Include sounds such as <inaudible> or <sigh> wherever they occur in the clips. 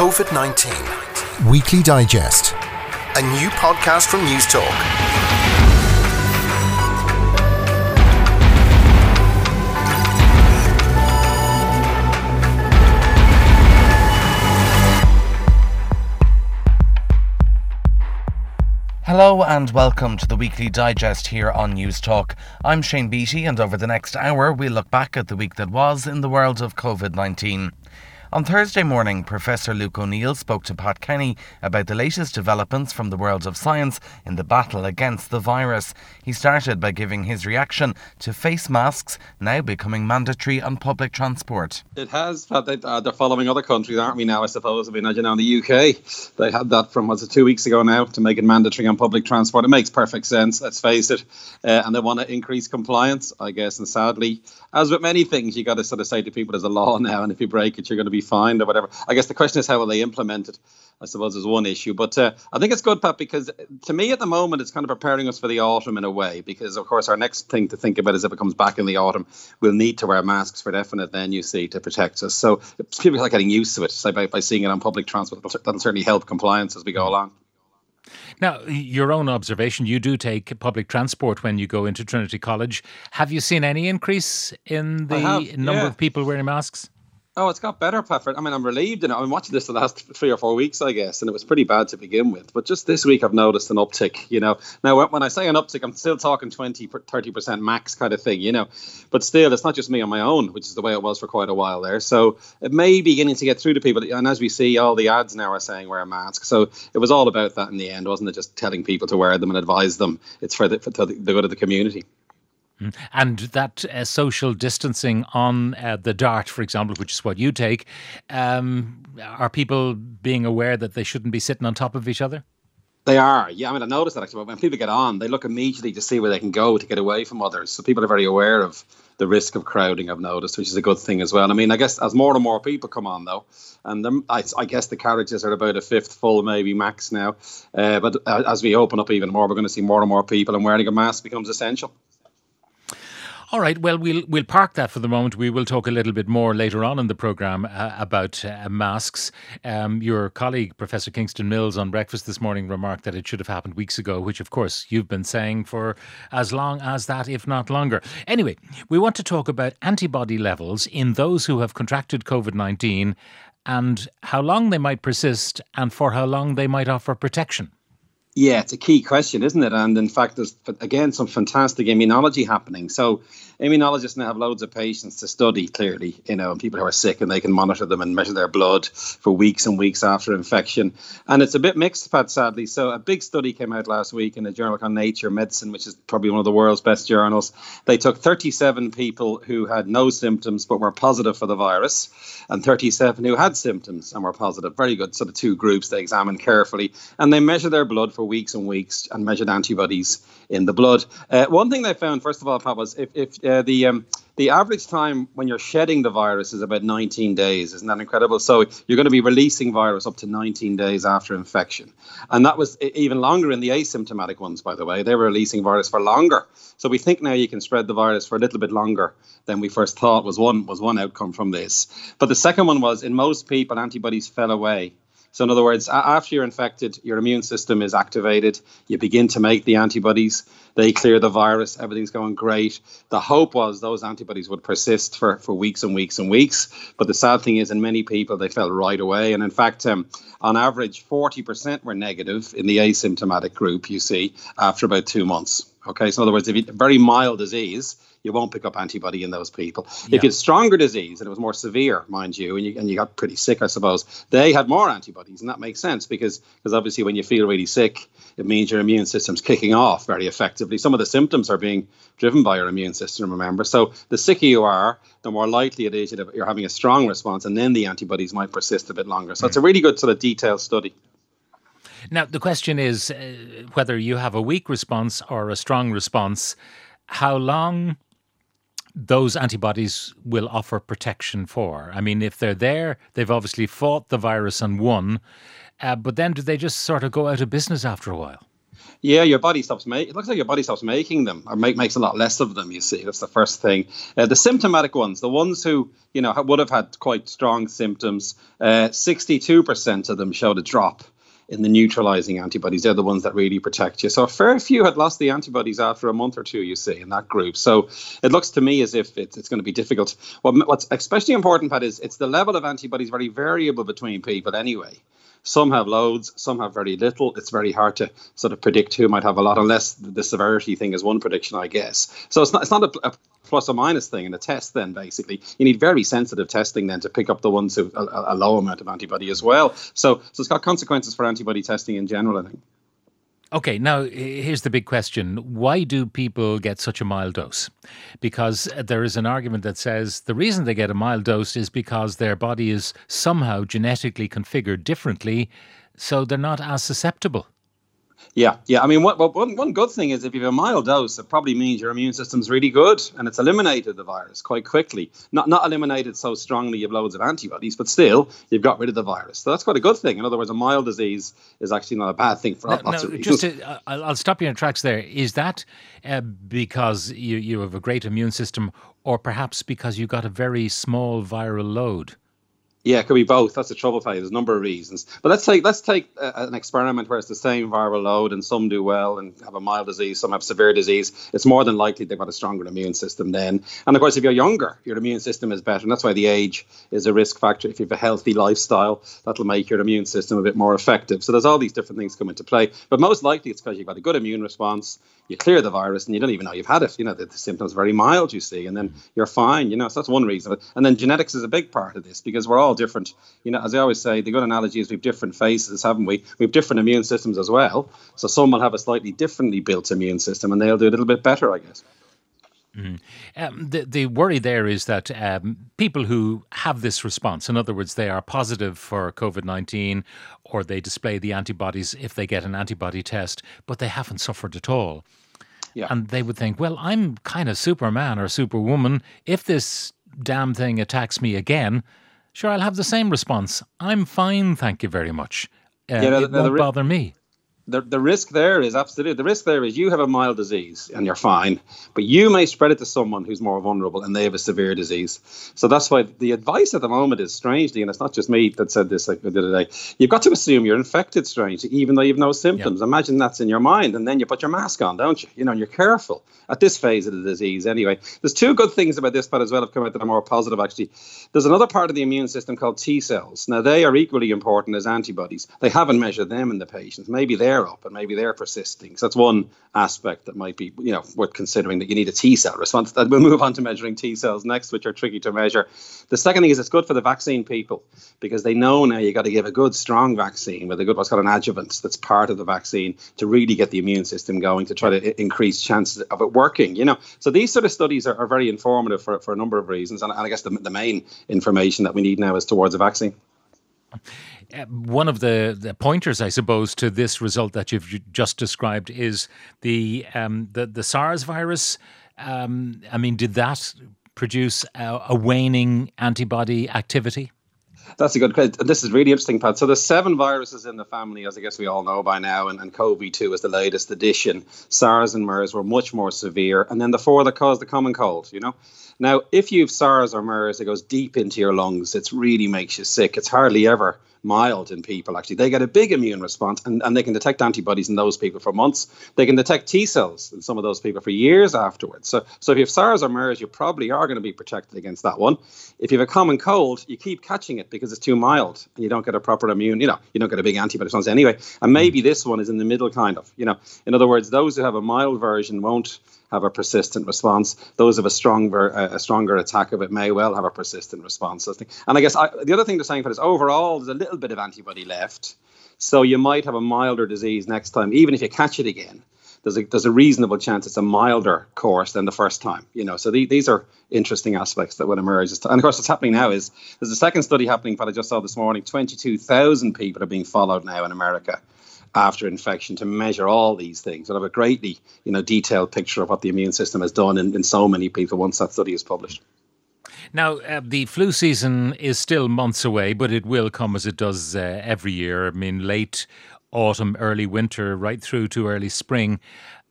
COVID 19. Weekly Digest. A new podcast from News Talk. Hello and welcome to the weekly digest here on News Talk. I'm Shane Beatty, and over the next hour, we'll look back at the week that was in the world of COVID 19. On Thursday morning, Professor Luke O'Neill spoke to Pat Kenny about the latest developments from the world of science in the battle against the virus. He started by giving his reaction to face masks now becoming mandatory on public transport. It has. Uh, they're following other countries, aren't we now, I suppose? I mean, as you know, in the UK, they had that from, was it two weeks ago now, to make it mandatory on public transport. It makes perfect sense, let's face it. Uh, and they want to increase compliance, I guess. And sadly, as with many things, you got to sort of say to people there's a law now, and if you break it, you're going to be fined or whatever. I guess the question is how will they implement it? I suppose is one issue, but uh, I think it's good, Pat, because to me at the moment it's kind of preparing us for the autumn in a way. Because of course our next thing to think about is if it comes back in the autumn, we'll need to wear masks for definite. Then you see to protect us. So people are getting used to it. So by, by seeing it on public transport, that'll certainly help compliance as we go along. Now, your own observation, you do take public transport when you go into Trinity College. Have you seen any increase in the number yeah. of people wearing masks? Oh, it's got better, Patrick. I mean, I'm relieved. and I've been watching this the last three or four weeks, I guess, and it was pretty bad to begin with. But just this week, I've noticed an uptick. You know, now when I say an uptick, I'm still talking 20, 30 percent max kind of thing. You know, but still, it's not just me on my own, which is the way it was for quite a while there. So it may be beginning to get through to people. And as we see, all the ads now are saying wear a mask. So it was all about that in the end, wasn't it? Just telling people to wear them and advise them. It's for the, for the good of the community. And that uh, social distancing on uh, the dart, for example, which is what you take, um, are people being aware that they shouldn't be sitting on top of each other? They are, yeah. I mean, I noticed that actually. When people get on, they look immediately to see where they can go to get away from others. So people are very aware of the risk of crowding. I've noticed, which is a good thing as well. I mean, I guess as more and more people come on, though, and I, I, guess the carriages are about a fifth full, maybe max now. Uh, but uh, as we open up even more, we're going to see more and more people, and wearing a mask becomes essential. All right. Well, we'll we'll park that for the moment. We will talk a little bit more later on in the program uh, about uh, masks. Um, your colleague, Professor Kingston Mills, on breakfast this morning remarked that it should have happened weeks ago, which, of course, you've been saying for as long as that, if not longer. Anyway, we want to talk about antibody levels in those who have contracted COVID nineteen and how long they might persist and for how long they might offer protection. Yeah, it's a key question, isn't it? And in fact, there's again some fantastic immunology happening. So, immunologists now have loads of patients to study clearly, you know, and people who are sick and they can monitor them and measure their blood for weeks and weeks after infection. And it's a bit mixed, Pat, sadly. So, a big study came out last week in a journal called Nature Medicine, which is probably one of the world's best journals. They took 37 people who had no symptoms but were positive for the virus, and 37 who had symptoms and were positive. Very good. So, the two groups they examined carefully, and they measured their blood for weeks and weeks and measured antibodies in the blood. Uh, one thing they found, first of all, Pat, was if, if uh, the um, the average time when you're shedding the virus is about 19 days. Isn't that incredible? So you're going to be releasing virus up to 19 days after infection. And that was even longer in the asymptomatic ones, by the way. They were releasing virus for longer. So we think now you can spread the virus for a little bit longer than we first thought was one was one outcome from this. But the second one was in most people antibodies fell away so, in other words, after you're infected, your immune system is activated. You begin to make the antibodies. They clear the virus. Everything's going great. The hope was those antibodies would persist for, for weeks and weeks and weeks. But the sad thing is, in many people, they fell right away. And in fact, um, on average, 40% were negative in the asymptomatic group, you see, after about two months. Okay, so in other words, if you very mild disease, you won't pick up antibody in those people. Yeah. If you had stronger disease and it was more severe, mind you, and you and you got pretty sick, I suppose, they had more antibodies, and that makes sense because because obviously when you feel really sick, it means your immune system's kicking off very effectively. Some of the symptoms are being driven by your immune system, remember. So the sicker you are, the more likely it is that you're having a strong response, and then the antibodies might persist a bit longer. So mm. it's a really good sort of detailed study. Now, the question is uh, whether you have a weak response or a strong response. How long those antibodies will offer protection for? I mean, if they're there, they've obviously fought the virus and won, uh, but then do they just sort of go out of business after a while? Yeah, your body stops making. It looks like your body stops making them, or make, makes a lot less of them. You see, that's the first thing. Uh, the symptomatic ones, the ones who you know would have had quite strong symptoms, uh, sixty-two percent of them showed a drop in the neutralizing antibodies. They're the ones that really protect you. So a fair few had lost the antibodies after a month or two, you see, in that group. So it looks to me as if it's, it's going to be difficult. What, what's especially important, Pat, is it's the level of antibodies very variable between people anyway. Some have loads, some have very little. It's very hard to sort of predict who might have a lot, unless the severity thing is one prediction, I guess. So it's not it's not a, a plus or minus thing in a test. Then basically, you need very sensitive testing then to pick up the ones who a, a low amount of antibody as well. So so it's got consequences for antibody testing in general. I think. Okay, now here's the big question. Why do people get such a mild dose? Because there is an argument that says the reason they get a mild dose is because their body is somehow genetically configured differently, so they're not as susceptible. Yeah, yeah. I mean, what, what, one, one good thing is if you have a mild dose, it probably means your immune system's really good and it's eliminated the virus quite quickly. Not not eliminated so strongly you have loads of antibodies, but still you've got rid of the virus. So that's quite a good thing. In other words, a mild disease is actually not a bad thing for now, lots now, of reasons. Just to, uh, I'll stop you in tracks there. Is that uh, because you, you have a great immune system or perhaps because you got a very small viral load? Yeah, it could be both. That's the trouble, Paddy. There's a number of reasons. But let's take let's take uh, an experiment where it's the same viral load, and some do well and have a mild disease, some have severe disease. It's more than likely they've got a stronger immune system then. And of course, if you're younger, your immune system is better, and that's why the age is a risk factor. If you have a healthy lifestyle, that'll make your immune system a bit more effective. So there's all these different things come into play. But most likely, it's because you've got a good immune response. You clear the virus, and you don't even know you've had it. You know the, the symptoms are very mild, you see, and then you're fine. You know, so that's one reason. And then genetics is a big part of this because we're all different. You know, as I always say, the good analogy is we've different faces, haven't we? We have different immune systems as well. So some will have a slightly differently built immune system, and they'll do a little bit better, I guess. Mm. Um, the, the worry there is that um, people who have this response, in other words, they are positive for COVID 19 or they display the antibodies if they get an antibody test, but they haven't suffered at all. Yeah. And they would think, well, I'm kind of Superman or Superwoman. If this damn thing attacks me again, sure, I'll have the same response. I'm fine, thank you very much. Uh, yeah, it won't bother me the, the risk there is absolutely the risk there is you have a mild disease and you're fine, but you may spread it to someone who's more vulnerable and they have a severe disease. So that's why the advice at the moment is strangely, and it's not just me that said this like the other day. You've got to assume you're infected strangely, even though you've no symptoms. Imagine that's in your mind, and then you put your mask on, don't you? You know, and you're careful at this phase of the disease. Anyway, there's two good things about this part as well have come out that are more positive. Actually, there's another part of the immune system called T cells. Now they are equally important as antibodies. They haven't measured them in the patients. Maybe they're they're up and maybe they're persisting. So that's one aspect that might be, you know, worth considering that you need a T cell response. That we'll move on to measuring T cells next, which are tricky to measure. The second thing is it's good for the vaccine people because they know now you got to give a good, strong vaccine with a good what's called an adjuvant that's part of the vaccine to really get the immune system going to try to increase chances of it working. You know, so these sort of studies are, are very informative for, for a number of reasons, and, and I guess the, the main information that we need now is towards a vaccine. Uh, one of the, the, pointers, I suppose, to this result that you've just described is the um, the, the, SARS virus. Um, I mean, did that produce a, a, waning antibody activity? That's a good question. This is really interesting, Pat. So there's seven viruses in the family, as I guess we all know by now, and, and CoV-2 is the latest addition. SARS and MERS were much more severe, and then the four that caused the common cold. You know, now if you've SARS or MERS, it goes deep into your lungs. It really makes you sick. It's hardly ever mild in people actually. They get a big immune response and, and they can detect antibodies in those people for months. They can detect t cells in some of those people for years afterwards. So so if you have sars or mers you probably are going to be protected against that one. If you have a common cold you keep catching it because it's too mild and you don't get a proper immune you know you don't get a big antibody response anyway. And maybe this one is in the middle kind of you know. In other words those who have a mild version won't have a persistent response. Those of a stronger a stronger attack of it may well have a persistent response. And I guess I, the other thing they're saying for this overall, there's a little bit of antibody left, so you might have a milder disease next time, even if you catch it again. There's a, there's a reasonable chance it's a milder course than the first time, you know. So the, these are interesting aspects that would emerge. And of course, what's happening now is there's a second study happening that I just saw this morning. 22,000 people are being followed now in America after infection to measure all these things and have a greatly you know detailed picture of what the immune system has done in, in so many people once that study is published. Now, uh, the flu season is still months away, but it will come as it does uh, every year. I mean, late autumn, early winter, right through to early spring.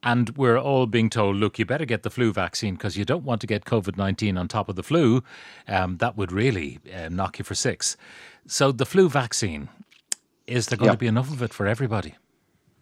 And we're all being told, look, you better get the flu vaccine because you don't want to get COVID 19 on top of the flu. Um, that would really uh, knock you for six. So, the flu vaccine, is there going yeah. to be enough of it for everybody?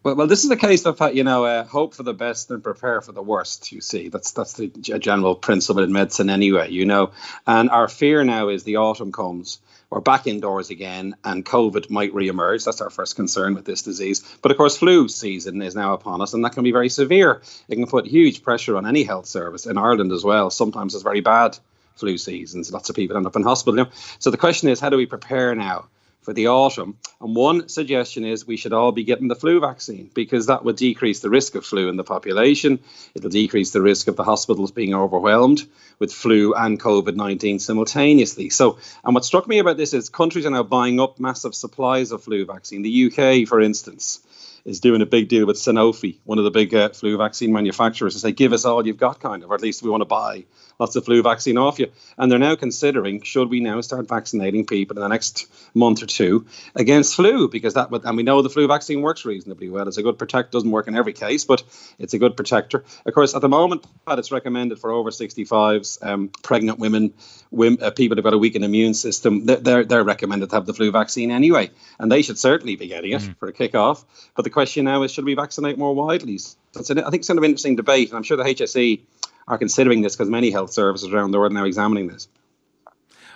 Well, well, this is a case of you know uh, hope for the best and prepare for the worst. You see, that's that's the general principle in medicine anyway. You know, and our fear now is the autumn comes we're back indoors again and COVID might re-emerge. That's our first concern with this disease. But of course, flu season is now upon us and that can be very severe. It can put huge pressure on any health service in Ireland as well. Sometimes it's very bad flu seasons. Lots of people end up in hospital. So the question is, how do we prepare now? For the autumn. And one suggestion is we should all be getting the flu vaccine because that would decrease the risk of flu in the population. It'll decrease the risk of the hospitals being overwhelmed with flu and COVID 19 simultaneously. So, and what struck me about this is countries are now buying up massive supplies of flu vaccine. The UK, for instance, is doing a big deal with Sanofi, one of the big uh, flu vaccine manufacturers, to say, give us all you've got, kind of, or at least we want to buy lots of flu vaccine off you. And they're now considering should we now start vaccinating people in the next month or two against flu because that would, and we know the flu vaccine works reasonably well. It's a good protect, doesn't work in every case, but it's a good protector. Of course, at the moment, it's recommended for over 65s, um, pregnant women, women uh, people who've got a weakened immune system. They're, they're recommended to have the flu vaccine anyway, and they should certainly be getting it mm. for a kick off. But the question now is should we vaccinate more widely? So I think it's kind of an interesting debate, and I'm sure the HSE are considering this because many health services around the world are now examining this.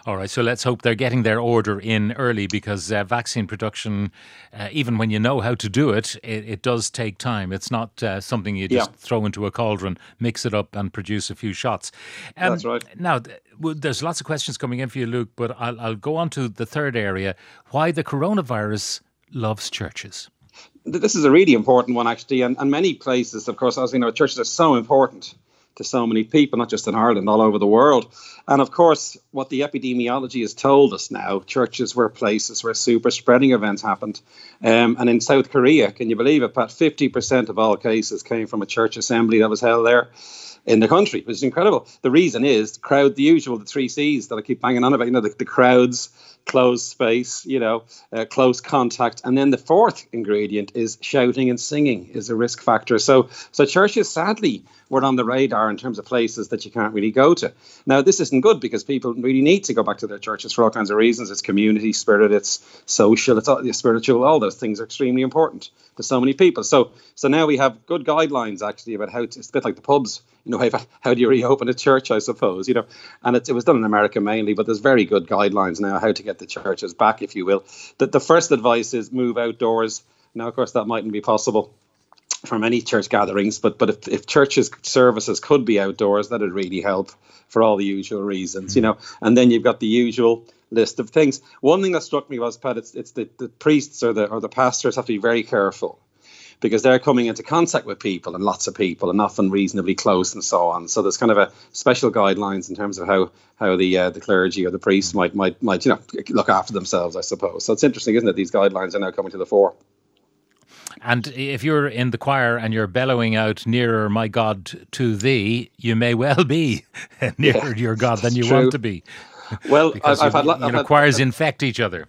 All right, so let's hope they're getting their order in early because uh, vaccine production, uh, even when you know how to do it, it, it does take time. It's not uh, something you just yeah. throw into a cauldron, mix it up, and produce a few shots. Um, That's right. Now, there's lots of questions coming in for you, Luke, but I'll, I'll go on to the third area why the coronavirus loves churches. This is a really important one, actually, and, and many places, of course, as we know, churches are so important to so many people, not just in Ireland, all over the world. And of course, what the epidemiology has told us now, churches were places where super spreading events happened. Um, and in South Korea, can you believe it, Pat, 50% of all cases came from a church assembly that was held there in the country, which is incredible. The reason is crowd, the usual, the three C's that I keep banging on about, you know, the, the crowds, closed space, you know, uh, close contact. And then the fourth ingredient is shouting and singing is a risk factor. So, so churches sadly were on the radar in terms of places that you can't really go to. Now, this isn't good because people really need to go back to their churches for all kinds of reasons. It's community spirit, it's social, it's all, spiritual. All those things are extremely important to so many people. So, so now we have good guidelines actually about how to. It's a bit like the pubs you know, how, <laughs> how do you reopen a church, I suppose, you know, and it, it was done in America mainly, but there's very good guidelines now how to get the churches back, if you will. The, the first advice is move outdoors. Now, of course, that mightn't be possible for many church gatherings, but but if, if churches services could be outdoors, that would really help for all the usual reasons, you hmm. know. And then you've got the usual list of things. One thing that struck me was, Pat, it's, it's the, the priests or the or the pastors have to be very careful because they're coming into contact with people and lots of people and often reasonably close and so on. So there's kind of a special guidelines in terms of how how the uh, the clergy or the priests might might might you know look after themselves, I suppose. So it's interesting, isn't it? These guidelines are now coming to the fore. And if you're in the choir and you're bellowing out nearer my God to thee, you may well be <laughs> nearer yeah, your God than you true. want to be. Well, <laughs> I've, I've, had, I've you know, had, choirs infect each other.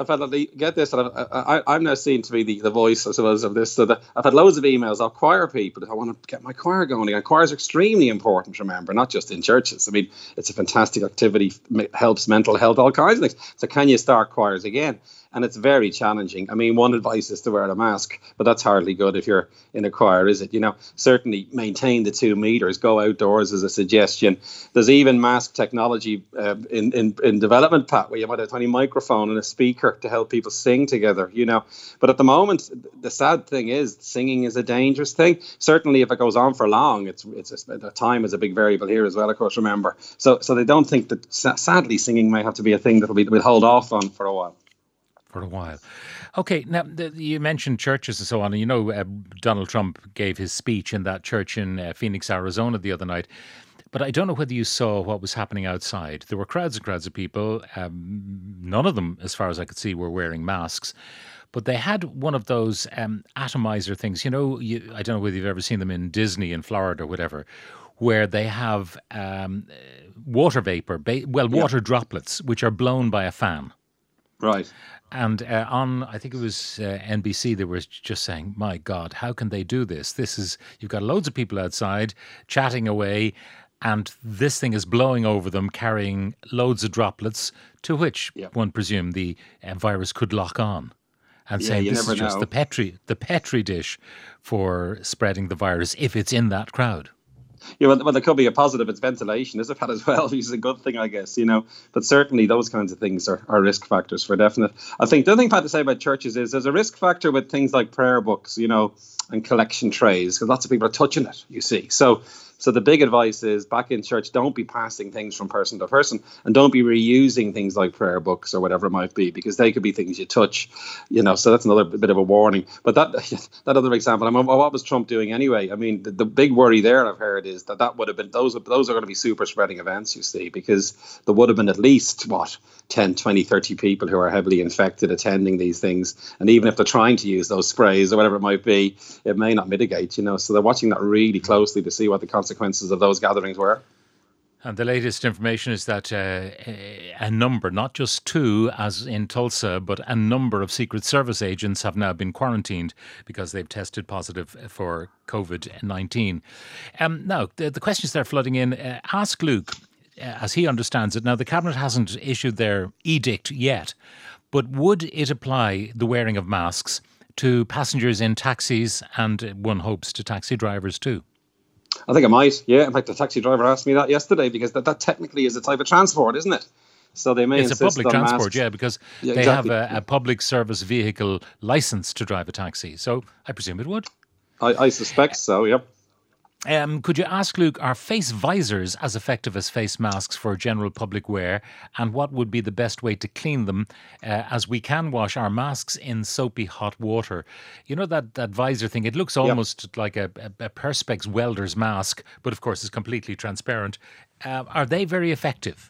I've had get this, and I, am now seen to be the, the voice, I suppose, of this. So that I've had loads of emails of choir people. I want to get my choir going again. Choir is extremely important. Remember, not just in churches. I mean, it's a fantastic activity, helps mental health, all kinds of things. So, can you start choirs again? And it's very challenging. I mean, one advice is to wear a mask, but that's hardly good if you're in a choir, is it? You know, certainly maintain the two meters, go outdoors as a suggestion. There's even mask technology uh, in, in in development, Pat, where you might have a tiny microphone and a speaker to help people sing together. You know, but at the moment, the sad thing is singing is a dangerous thing. Certainly, if it goes on for long, it's it's a, the time is a big variable here as well. Of course, remember. So so they don't think that sadly singing may have to be a thing that will hold off on for a while for a while. Okay, now the, you mentioned churches and so on, and you know uh, Donald Trump gave his speech in that church in uh, Phoenix, Arizona, the other night. But I don't know whether you saw what was happening outside. There were crowds and crowds of people. Um, none of them, as far as I could see, were wearing masks. But they had one of those um, atomizer things. You know, you, I don't know whether you've ever seen them in Disney in Florida or whatever, where they have um, water vapor, ba- well, water yeah. droplets, which are blown by a fan. Right. And uh, on, I think it was uh, NBC, they were just saying, "My God, how can they do this? This is you've got loads of people outside chatting away, and this thing is blowing over them, carrying loads of droplets, to which one presume the uh, virus could lock on." And Yeah, saying this is just know. the petri the petri dish for spreading the virus if it's in that crowd. Yeah, well, well, there could be a positive. It's ventilation, isn't it, as well, <laughs> which is a good thing, I guess, you know. But certainly those kinds of things are, are risk factors for definite. I think the other thing Pat to say about churches is there's a risk factor with things like prayer books, you know, and collection trays, because lots of people are touching it, you see. So so the big advice is back in church, don't be passing things from person to person and don't be reusing things like prayer books or whatever it might be, because they could be things you touch, you know. So that's another bit of a warning. But that <laughs> that other example, I mean, what was Trump doing anyway? I mean, the, the big worry there I've heard is that that would have been those those are going to be super spreading events, you see, because there would have been at least what 10, 20, 30 people who are heavily infected attending these things. And even if they're trying to use those sprays or whatever it might be, it may not mitigate, you know. So they're watching that really closely to see what the consequences of those gatherings were. And the latest information is that uh, a number, not just two, as in Tulsa, but a number of Secret Service agents have now been quarantined because they've tested positive for COVID 19. Um, now, the, the questions that are flooding in uh, ask Luke, uh, as he understands it. Now, the Cabinet hasn't issued their edict yet, but would it apply the wearing of masks to passengers in taxis and, one hopes, to taxi drivers too? I think I might. Yeah, in fact, the taxi driver asked me that yesterday because that, that technically is a type of transport, isn't it? So they may It's a public transport, masks. yeah, because Yeah, they exactly. have a, a public service vehicle license to drive a taxi. So I presume it would. I, I suspect so. Yep. Um, could you ask Luke, are face visors as effective as face masks for general public wear? And what would be the best way to clean them uh, as we can wash our masks in soapy hot water? You know that, that visor thing, it looks almost like a, a, a Perspex welder's mask, but of course it's completely transparent. Uh, are they very effective?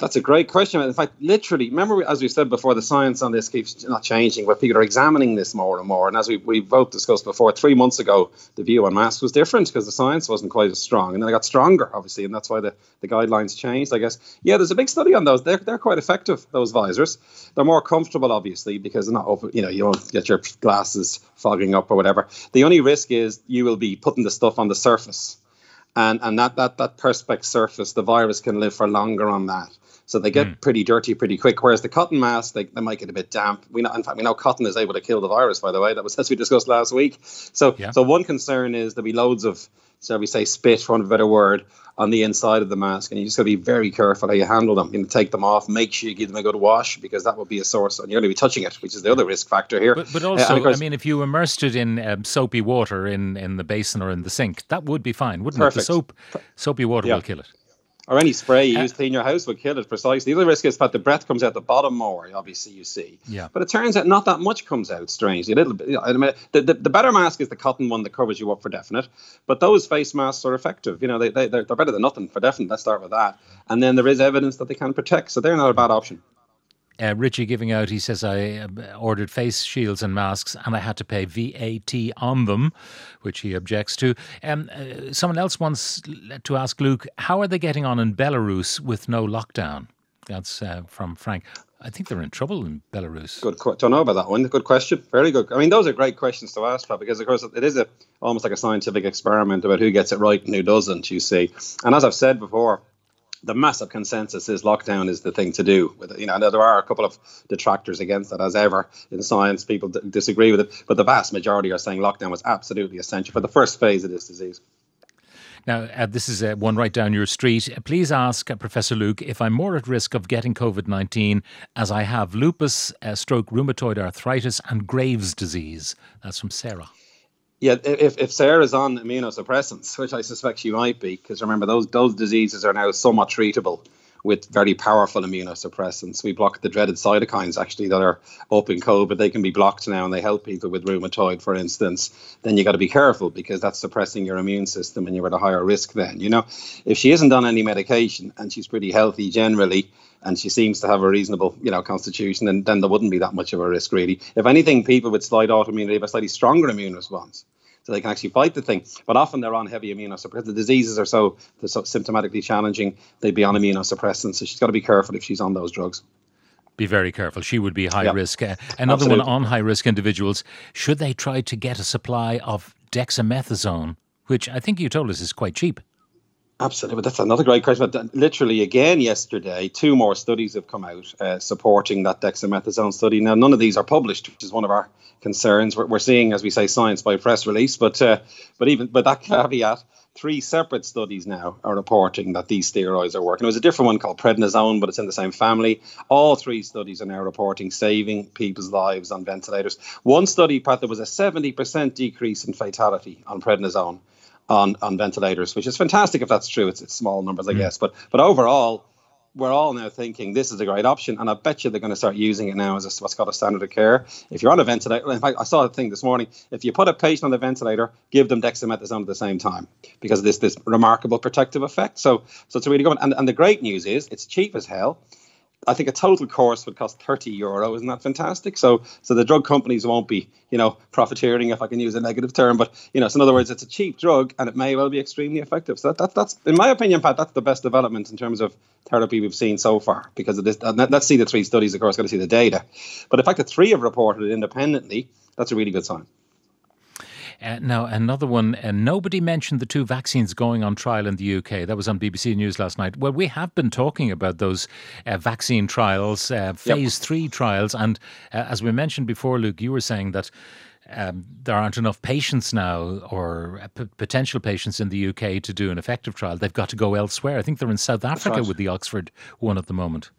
That's a great question. In fact, literally, remember as we said before, the science on this keeps not changing, but people are examining this more and more. And as we, we both discussed before, three months ago, the view on masks was different because the science wasn't quite as strong. And then it got stronger, obviously, and that's why the, the guidelines changed, I guess. Yeah, there's a big study on those. They're, they're quite effective, those visors. They're more comfortable, obviously, because they're not open, you know, you won't get your glasses fogging up or whatever. The only risk is you will be putting the stuff on the surface and and that that that perspex surface, the virus can live for longer on that. So they get pretty dirty pretty quick. Whereas the cotton mask, they, they might get a bit damp. We know, in fact, we know cotton is able to kill the virus. By the way, that was <laughs> as we discussed last week. So Yeah. so one concern is there'll be loads of, shall we say, spit, for want of a better word, on the inside of the mask, and you just got to be very careful how you handle them. You know, take them off, make sure you give them a good wash because that will be a source, and you're going to be touching it, which is the other risk factor here. But, but Uh, also, of course- I mean, if you immersed it in um, soapy water in, in the basin or in the sink, that would be fine, wouldn't Perfect. it? The soap, soapy water Yeah. will kill it. Or any spray you uh, use to clean your house would kill it precisely. The other risk is that the breath comes out the bottom more, obviously, you see. Yeah. But it turns out not that much comes out, strangely. A little bit. you know, I mean, the, the, the better mask is the cotton one that covers you up for definite. But those face masks are effective. You know, they, they, they're, they're better than nothing for definite. Let's start with that. And then there is evidence that they can protect. So they're not a bad option. Uh, Richie giving out, he says, I uh, ordered face shields and masks and I had to pay VAT on them, which he objects to. Um, uh, someone else wants to ask Luke, how are they getting on in Belarus with no lockdown? That's uh, from Frank. I think they're in trouble in Belarus. Good. Don't know about that one. Good question. Very good. I mean, those are great questions to ask, Pat, because of course it is a almost like a scientific experiment about who gets it right and who doesn't. You see, and as I've said before, the massive consensus is lockdown is the thing to do. With you know, there are a couple of detractors against that, as ever in science. People d- disagree with it, but the vast majority are saying lockdown was absolutely essential for the first phase of this disease. Now, uh, this is uh, one right down your street. Please ask uh, Professor Luke if I'm more at risk of getting COVID 19 as I have lupus, uh, stroke, rheumatoid arthritis, and Graves' disease. That's from Sarah. Yeah, if, if Sarah's on immunosuppressants, <laughs> which I suspect she might be, because remember those those diseases are now somewhat treatable with very powerful immunosuppressants. We block the dreaded cytokines actually that are open in but They can be blocked now, and they help people with rheumatoid, for instance. Then you got to be careful because that's suppressing your immune system, and you're at a higher risk. Then you know, if she isn't on any medication and she's pretty healthy generally. And she seems to have a reasonable, you know, constitution, and then there wouldn't be that much of a risk, really. If anything, people with slight autoimmunity have a slightly stronger immune response so they can actually fight the thing. But often they're on heavy immunosuppressants. The diseases are so, so symptomatically challenging, they'd be on immunosuppressants. So she's got to be careful if she's on those drugs. be very careful. She would be high yep. risk. Uh, another Absolutely. one on high risk individuals. Should they try to get a supply of dexamethasone, which I think you told us is quite cheap? Absolutely, but that's another great question. Literally, again, yesterday, two more studies have come out uh, supporting that dexamethasone study. Now, none of these are published, which is one of our concerns. We're, we're seeing, as we say, science by press release, but uh, but even but that caveat, three separate studies now are reporting that these steroids are working. There was a different one called prednisone, but it's in the same family. All three studies are now reporting saving people's lives on ventilators. One study, Pat, there was a 70% decrease in fatality on prednisone on, on ventilators, which is fantastic if that's true. It's, it's small numbers, I mm. guess, but but overall, we're all now thinking this is a great option, and I bet you they're going to start using it now as a, what's called a standard of care. If you're on a ventilator, in fact, I saw a thing this morning. If you put a patient on the ventilator, give them dexamethasone at the same time because of this this remarkable protective effect. So, so it's a really good. And, and the great news is it's cheap as hell. I think a total course would cost 30 euro. Isn't that fantastic? So, so the drug companies won't be, you know, profiteering, if I can use a negative term. But, you know, so in other words, it's a cheap drug and it may well be extremely effective. So that, that that's, in my opinion, Pat, that's the best development in terms of therapy we've seen so far because of this. Let's see the three studies, of course, got to see the data. But the fact that three have reported it independently, that's a really good sign. Uh, now, another one, uh, nobody mentioned the two vaccines going on trial in the UK. That was on BBC News last night. Well, we have been talking about those uh, vaccine trials, uh, phase yep. three trials. And uh, as we mentioned before, Luke, you were saying that. Um, there aren't enough patients now, or uh, p- potential patients in the UK to do an effective trial. They've got to go elsewhere. I think they're in South Africa right. with the Oxford one at the moment.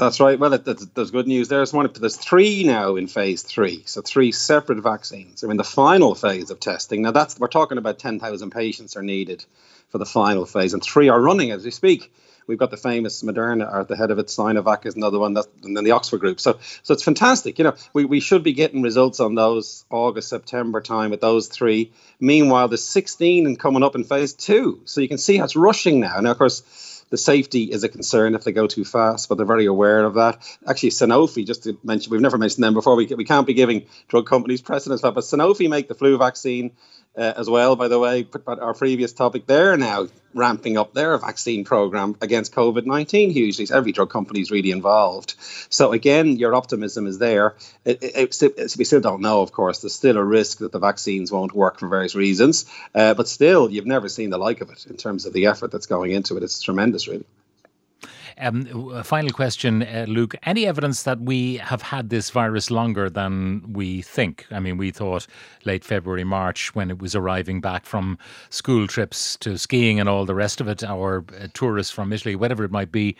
That's right. Well, there's good news there. There's, there's three now in phase three, so three separate vaccines are in the final phase of testing. Now, that's we're talking about 10,000 patients are needed for the final phase, and three are running as we speak. We've got the famous Moderna at the head of it. Sinovac is another one, that, and then the Oxford group. So, so it's fantastic. You know, we, we should be getting results on those August, September time with those three. Meanwhile, there's 16 and coming up in phase two. So you can see how it's rushing now. Now, of course the safety is a concern if they go too fast, but they're very aware of that. Actually, Sanofi, just to mention, we've never mentioned them before. We, we can't be giving drug companies precedence, but Sanofi make the flu vaccine uh, as well, by the way, put our previous topic, they're now ramping up their vaccine program against COVID 19 hugely. Every drug company is really involved. So, again, your optimism is there. It, it, it, we still don't know, of course. There's still a risk that the vaccines won't work for various reasons. Uh, but still, you've never seen the like of it in terms of the effort that's going into it. It's tremendous, really. Um, a final question, uh, Luke. Any evidence that we have had this virus longer than we think? I mean, we thought late February, March, when it was arriving back from school trips to skiing and all the rest of it, or uh, tourists from Italy, whatever it might be.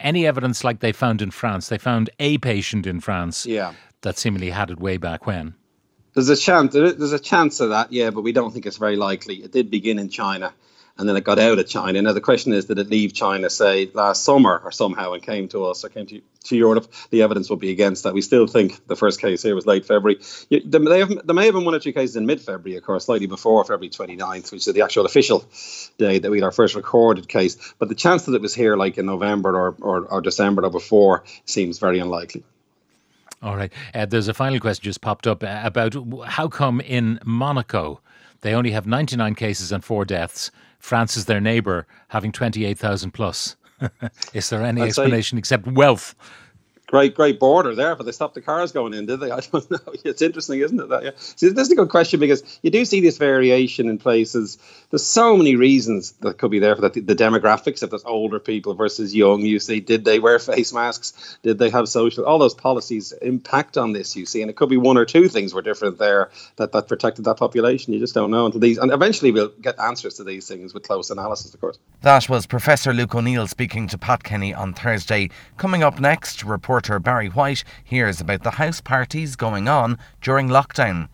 any evidence like they found in France? They found a patient in France yeah. that seemingly had it way back when. There's a chance. There's a chance of that, yeah, but we don't think it's very likely. It did begin in China and then it got out of China. Now the question is, did it leave China, say, last summer or somehow, and came to us or came to, to Europe? The evidence would be against that. We still think the first case here was late February. There, have, there may have been one or two cases in mid-February, of course, slightly before February 29th, which is the actual official day that we had our first recorded case. But the chance that it was here, like in November or, or, or December or before, seems very unlikely. All right. Uh, there's a final question just popped up uh, about how come in Monaco they only have 99 cases and four deaths France is their neighbour, having 28,000 plus. <laughs> is there any I'd explanation except wealth? Great, great border there, but they stopped the cars going in, did they? <laughs> I don't know. It's interesting, isn't it? That, yeah. See, this is a good question because you do see this variation in places. There's so many reasons that could be there for that. The, demographics, if there's older people versus young, you see, did they wear face masks? Did they have social? All those policies impact on this, you see, and it could be one or two things were different there that, that protected that population. You just don't know until these, and eventually we'll get answers to these things with close analysis, of course. That was Professor Luke O'Neill speaking to Pat Kenny on Thursday. Coming up next, report reporter Barry White hears about the house parties going on during lockdown.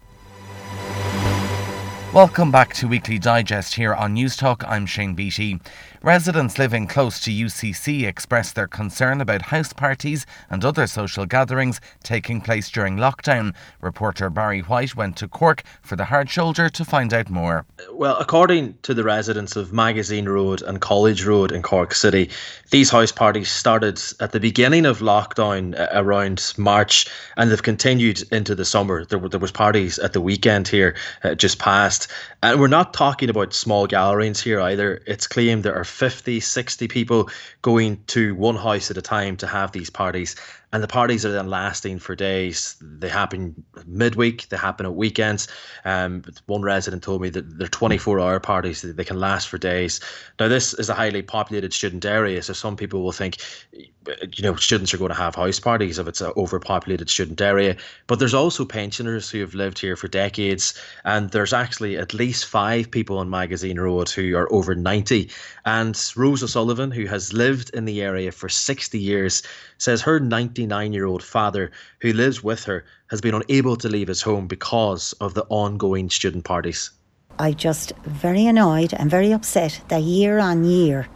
Welcome back to Weekly Digest here on News Talk. I'm Shane Beatty. Residents living close to UCC expressed their concern about house parties and other social gatherings taking place during lockdown. Reporter Barry White went to Cork for the hard shoulder to find out more. Well, according to the residents of Magazine Road and College Road in Cork City, these house parties started at the beginning of lockdown uh, around March and they've continued into the summer. There, were, there was parties at the weekend here uh, just past. And we're not talking about small gatherings here either. It's claimed there are 50, 60 people going to one house at a time to have these parties. And the parties are then lasting for days. They happen midweek, they happen at weekends. Um, one resident told me that they're 24 hour parties, they can last for days. Now, this is a highly populated student area, so some people will think, you know, students are going to have house parties if it's an overpopulated student area. But there's also pensioners who have lived here for decades, and there's actually at least five people on Magazine Road who are over 90. And Rose O'Sullivan, who has lived in the area for 60 years, says her 99 year old father, who lives with her, has been unable to leave his home because of the ongoing student parties. I'm just very annoyed and very upset that year on year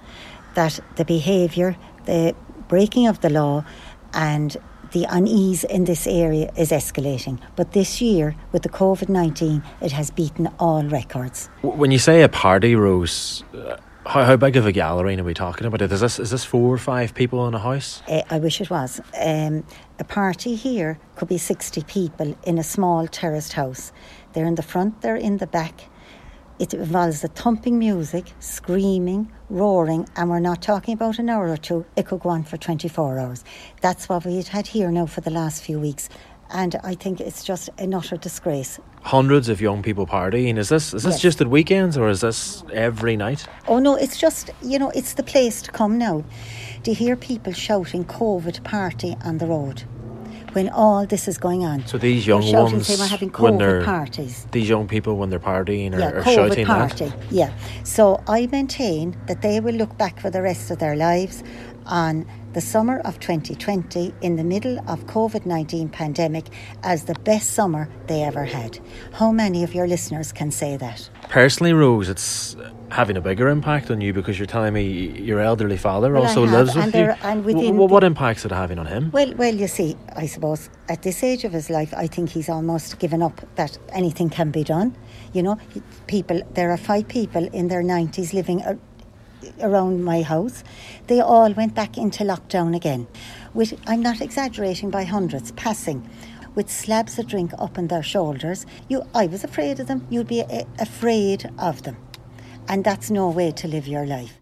that the behaviour, the breaking of the law and the unease in this area is escalating. But this year, with the COVID 19, it has beaten all records. When you say a party, Rose, uh, how, how big of a gallery are we talking about? Is this, is this four or five people in a house? Uh, I wish it was. Um, a party here could be 60 people in a small terraced house. They're in the front, they're in the back. It involves the thumping music, screaming, roaring, and we're not talking about an hour or two. It could go on for 24 hours. That's what we've had here now for the last few weeks. And I think it's just an utter disgrace. Hundreds of young people partying. Is this is this Yes. just at weekends or is this every night? Oh no, it's just, you know, it's the place to come now. To hear people shouting COVID party on the road when all this is going on. So these young They're ones, saying we're having when they're parties. these young people when they're partying are, yeah, are COVID shouting party. that. Yeah. So I maintain that they will look back for the rest of their lives on the summer of 2020 in the middle of COVID-19 pandemic as the best summer they ever had. How many of your listeners can say that? Personally, Rose, it's uh, having a bigger impact on you because you're telling me your elderly father Well, also have, lives with you. and within w- what the- impacts it having on him? Well, well, you see, I suppose at this age of his life, I think he's almost given up that anything can be done. You know, people. There are five people in their nineties living around my house. They all went back into lockdown again. With I'm not exaggerating by hundreds passing. With slabs of drink up on their shoulders, you, I was afraid of them. You'd be a, afraid of them, and that's no way to live your life.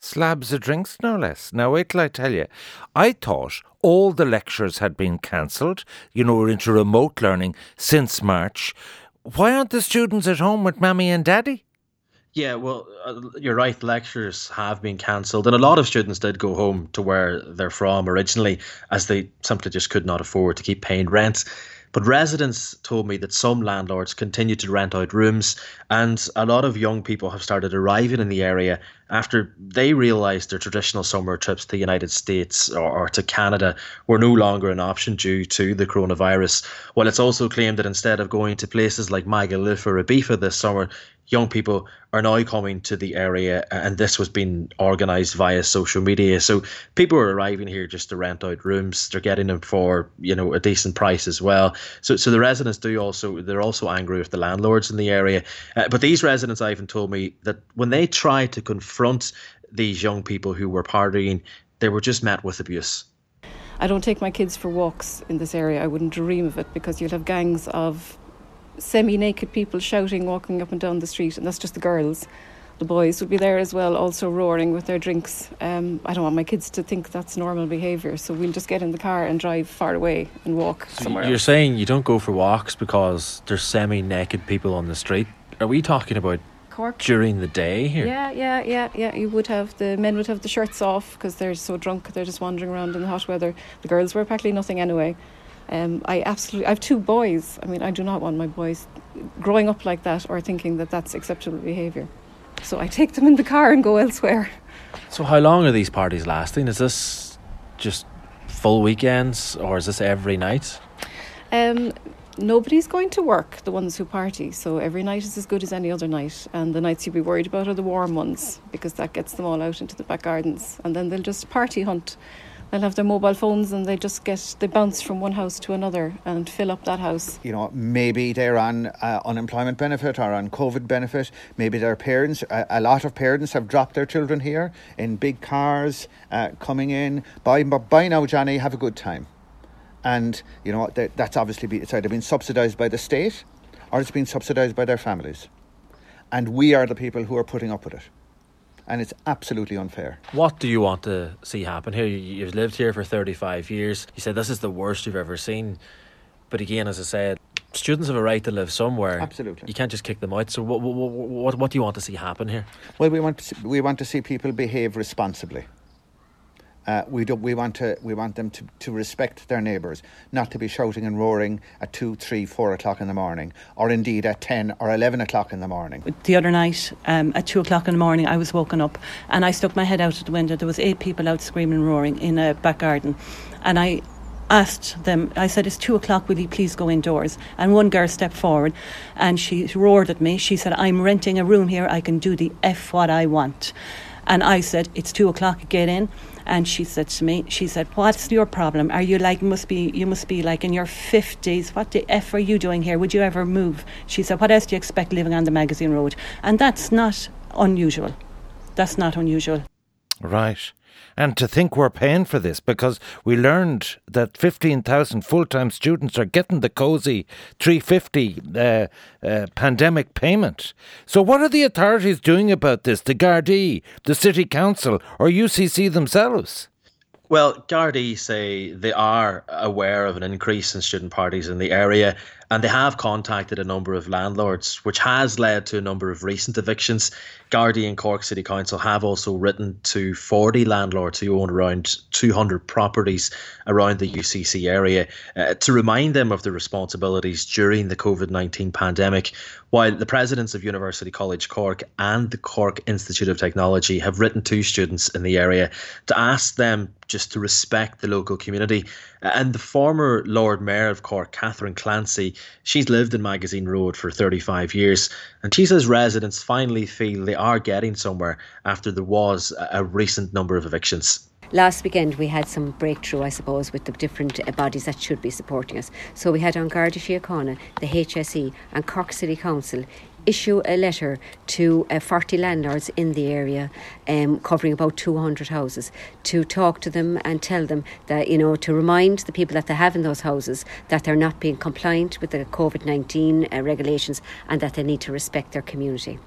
Slabs of drinks, no less. Now, wait till I tell you. I thought all the lectures had been cancelled. You know, we're into remote learning since March. Why aren't the students at home with Mammy and Daddy? Yeah, well, uh, you're right. Lectures have been cancelled, and a lot of students did go home to where they're from originally, as they simply just could not afford to keep paying rent. But residents told me that some landlords continue to rent out rooms, and a lot of young people have started arriving in the area after they realised their traditional summer trips to the United States or, or to Canada were no longer an option due to the coronavirus. Well, it's also claimed that instead of going to places like Magaluf or Ibiza this summer, young people are now coming to the area and this was being organized via social media. So people are arriving here just to rent out rooms. They're getting them for you know a decent price as well. So so the residents do also they're also angry with the landlords in the area. Uh, but these residents I even told me that when they tried to confront these young people who were partying they were just met with abuse. I don't take my kids for walks in this area. I wouldn't dream of it because you'll have gangs of semi naked people shouting, walking up and down the street, and that's just the girls. The boys would be there as well, also roaring with their drinks. Um, I don't want my kids to think that's normal behaviour, so we'll just get in the car and drive far away and walk somewhere You're else. saying you don't go for walks because there's semi-naked people on the street. Are we talking about Cork. during the day here? Yeah, yeah, yeah, yeah. You would have the men would have the shirts off because they're so drunk. They're just wandering around in the hot weather. The girls wear practically nothing anyway. Um, I absolutely, I have two boys. I mean, I do not want my boys growing up like that or thinking that that's acceptable behaviour. So I take them in the car and go elsewhere. So how long are these parties lasting? Is this just full weekends or is this every night? Um, nobody's going to work, the ones who party. So every night is as good as any other night. And the nights you'll be worried about are the warm ones because that gets them all out into the back gardens. And then they'll just party hunt. They'll have their mobile phones and they just get, they bounce from one house to another and fill up that house. you know, maybe they're on uh, unemployment benefit or on COVID benefit. Maybe their parents, a, a lot of parents have dropped their children here in big cars uh, coming in. By, by now, Johnny, have a good time. And, you know, that, that's obviously be, it's either been subsidised by the state or it's been subsidised by their families. And we are the people who are putting up with it. And it's absolutely unfair. What do you want to see happen here? You've lived here for 35 years. You said this is the worst you've ever seen. But again, as I said, students have a right to live somewhere. Absolutely. You can't just kick them out. So what, what, what, what do you want to see happen here? Well, we want to see, we want to see people behave responsibly. Uh, we, do, we, want to, we want them to, to respect their neighbours, not to be shouting and roaring at 2, 3, 4 o'clock in the morning, or indeed at 10 or 11 o'clock in the morning. The other night, um, at 2 o'clock in the morning, I was woken up and I stuck my head out of the window. There was eight people out screaming and roaring in a back garden. And I asked them, I said, It's two o'clock, will you please go indoors? And one girl stepped forward and she roared at me. She said, I'm renting a room here, I can do the F what I want. And I said, It's two o'clock, get in. And she said to me, she said, "What's your problem? Are you like must be you must be like in your fifties? What the f are you doing here? Would you ever move?" She said, "What else do you expect living on the magazine road?" And that's not unusual. That's not unusual. Right. And to think we're paying for this because we learned that 15,000 full time students are getting the COSY 350 uh, uh, pandemic payment. So, what are the authorities doing about this? The Gardaí, the City Council, or UCC themselves? Well, Gardaí say they are aware of an increase in student parties in the area and they have contacted a number of landlords, which has led to a number of recent evictions. Gardaí and Cork City Council have also written to 40 landlords who own around 200 properties around the UCC area uh, to remind them of their responsibilities during the COVID 19 pandemic. While the presidents of University College Cork and the Cork Institute of Technology have written to students in the area to ask them just to respect the local community. And the former Lord Mayor of Cork, Catherine Clancy, she's lived in Magazine Road for 35 years, and she says residents finally feel they are getting somewhere after there was a recent number of evictions. Last weekend we had some breakthrough, I suppose, with the different bodies that should be supporting us. So we had on Garda Síochána, the HSE, and Cork City Council issue a letter to uh, 40 landlords in the area, um, covering about 200 houses, to talk to them and tell them that, you know, to remind the people that they have in those houses that they're not being compliant with the COVID 19 uh, regulations and that they need to respect their community.